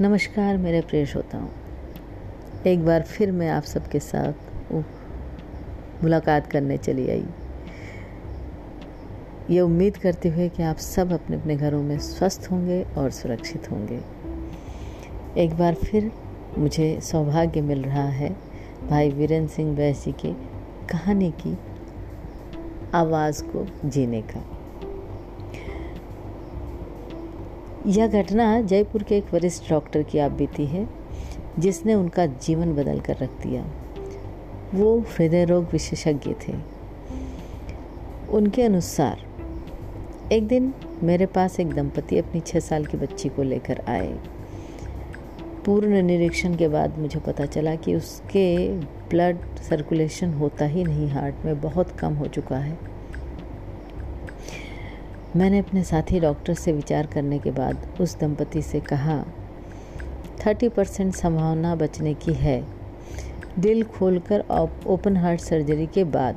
नमस्कार मेरे प्रिय श्रोताओं। एक बार फिर मैं आप सबके साथ मुलाकात करने चली आई। ये उम्मीद करते हुए कि आप सब अपने अपने घरों में स्वस्थ होंगे और सुरक्षित होंगे। एक बार फिर मुझे सौभाग्य मिल रहा है भाई वीरेंद्र सिंह बैस जी की कहानी की आवाज़ को जीने का। यह घटना जयपुर के एक वरिष्ठ डॉक्टर की आप बीती है, जिसने उनका जीवन बदल कर रख दिया। वो हृदय रोग विशेषज्ञ थे। उनके अनुसार, एक दिन मेरे पास एक दंपति अपनी छः साल की बच्ची को लेकर आए। पूर्ण निरीक्षण के बाद मुझे पता चला कि उसके ब्लड सर्कुलेशन होता ही नहीं, हार्ट में बहुत कम हो चुका है। मैंने अपने साथी डॉक्टर से विचार करने के बाद उस दंपति से कहा, थर्टी परसेंट संभावना बचने की है। दिल खोलकर ओपन हार्ट सर्जरी के बाद।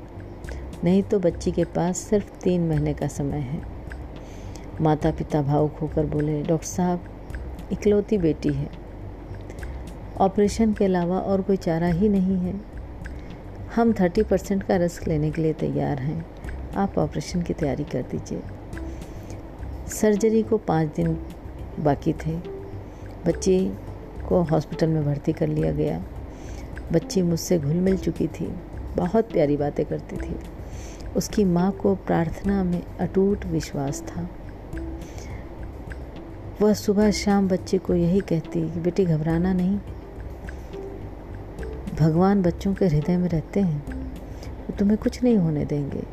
नहीं तो बच्ची के पास सिर्फ़ तीन महीने का समय है। माता पिता भावुक होकर बोले, डॉक्टर साहब, इकलौती बेटी है। ऑपरेशन के अलावा और कोई चारा ही नहीं है। हम थर्टी परसेंट का रिस्क लेने के लिए तैयार हैं। आप ऑपरेशन की तैयारी कर दीजिए। सर्जरी को पाँच दिन बाकी थे। बच्ची को हॉस्पिटल में भर्ती कर लिया गया। बच्ची मुझसे घुल मिल चुकी थी, बहुत प्यारी बातें करती थी। उसकी माँ को प्रार्थना में अटूट विश्वास था। वह सुबह शाम बच्चे को यही कहती कि बेटी, घबराना नहीं। भगवान बच्चों के हृदय में रहते हैं। वो तुम्हें कुछ नहीं होने देंगे।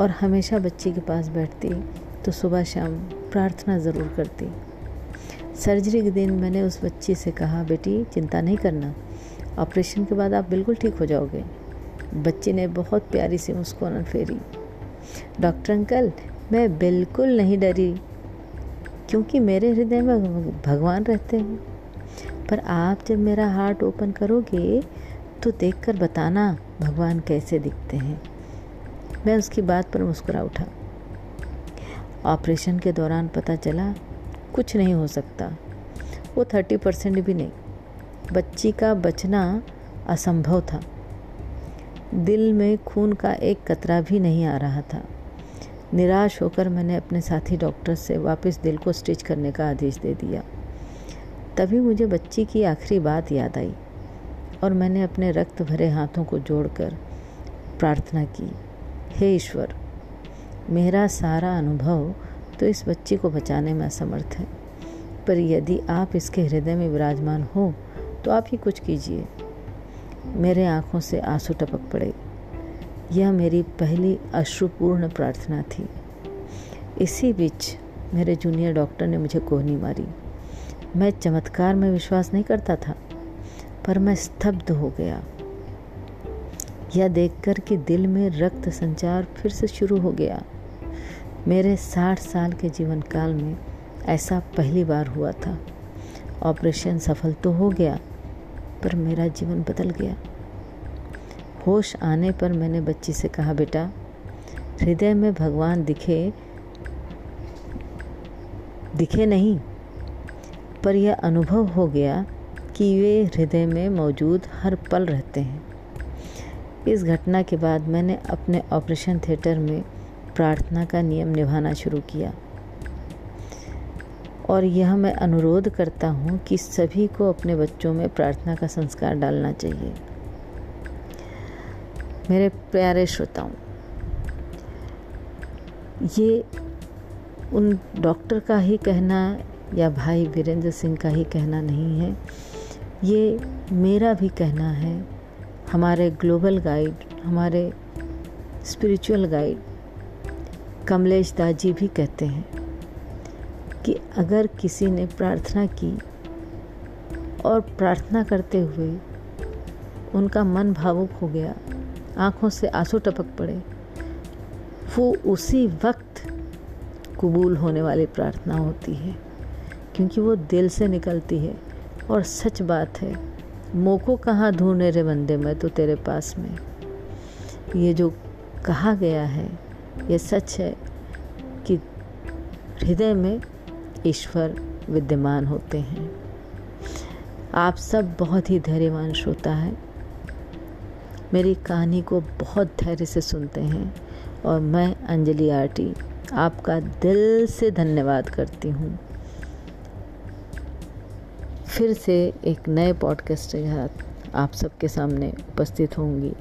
और हमेशा बच्ची के पास बैठती तो सुबह शाम प्रार्थना ज़रूर करती। सर्जरी के दिन मैंने उस बच्ची से कहा, बेटी, चिंता नहीं करना। ऑपरेशन के बाद आप बिल्कुल ठीक हो जाओगे। बच्ची ने बहुत प्यारी सी मुस्कुरान फेरी। डॉक्टर अंकल, मैं बिल्कुल नहीं डरी, क्योंकि मेरे हृदय में भगवान रहते हैं। पर आप जब मेरा हार्ट ओपन करोगे तो देखकर बताना भगवान कैसे दिखते हैं। मैं उसकी बात पर मुस्कुरा उठा। ऑपरेशन के दौरान पता चला, कुछ नहीं हो सकता। वो थर्टी परसेंट भी नहीं। बच्ची का बचना असंभव था। दिल में खून का एक कतरा भी नहीं आ रहा था। निराश होकर मैंने अपने साथी डॉक्टर से वापस दिल को स्टिच करने का आदेश दे दिया। तभी मुझे बच्ची की आखिरी बात याद आई और मैंने अपने रक्त भरे हाथों को जोड़कर प्रार्थना की, हे ईश्वर मेरा सारा अनुभव तो इस बच्ची को बचाने में असमर्थ है। पर यदि आप इसके हृदय में विराजमान हो तो आप ही कुछ कीजिए। मेरे आँखों से आँसू टपक पड़े। यह मेरी पहली अश्रुपूर्ण प्रार्थना थी। इसी बीच मेरे जूनियर डॉक्टर ने मुझे कोहनी मारी। मैं चमत्कार में विश्वास नहीं करता था, पर मैं स्तब्ध हो गया। यह देखकर कि दिल में रक्त संचार फिर से शुरू हो गया। मेरे साठ साल के जीवन काल में ऐसा पहली बार हुआ था। ऑपरेशन सफल तो हो गया, पर मेरा जीवन बदल गया। होश आने पर मैंने बच्ची से कहा, बेटा, हृदय में भगवान दिखे दिखे नहीं, पर यह अनुभव हो गया कि वे हृदय में मौजूद हर पल रहते हैं। इस घटना के बाद मैंने अपने ऑपरेशन थिएटर में प्रार्थना का नियम निभाना शुरू किया। और यह मैं अनुरोध करता हूँ कि सभी को अपने बच्चों में प्रार्थना का संस्कार डालना चाहिए। मेरे प्यारे श्रोताओं, ये उन डॉक्टर का ही कहना या भाई वीरेंद्र सिंह का ही कहना नहीं है। ये मेरा भी कहना है, हमारे ग्लोबल गाइड, हमारे स्पिरिचुअल गाइड कमलेश दास जी भी कहते हैं कि अगर किसी ने प्रार्थना की और प्रार्थना करते हुए उनका मन भावुक हो गया, आँखों से आँसू टपक पड़े, वो उसी वक्त कबूल होने वाली प्रार्थना होती है, क्योंकि वो दिल से निकलती है और सच बात है, मोको कहाँ ढूंढे रे बंदे मैं तो तेरे पास में। ये जो कहा गया है ये सच है कि हृदय में ईश्वर विद्यमान होते हैं। आप सब बहुत ही धैर्यवान श्रोता है। मेरी कहानी को बहुत धैर्य से सुनते हैं और मैं अंजलि आरटी आपका दिल से धन्यवाद करती हूँ। फिर से एक नए पॉडकास्ट के साथ आप सबके सामने उपस्थित होंगी।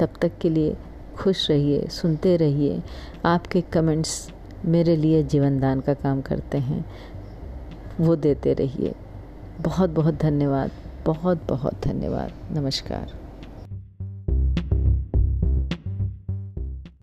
तब तक के लिए खुश रहिए, सुनते रहिए। आपके कमेंट्स मेरे लिए जीवनदान का काम करते हैं। वो देते रहिए। बहुत बहुत धन्यवाद। बहुत बहुत धन्यवाद। नमस्कार।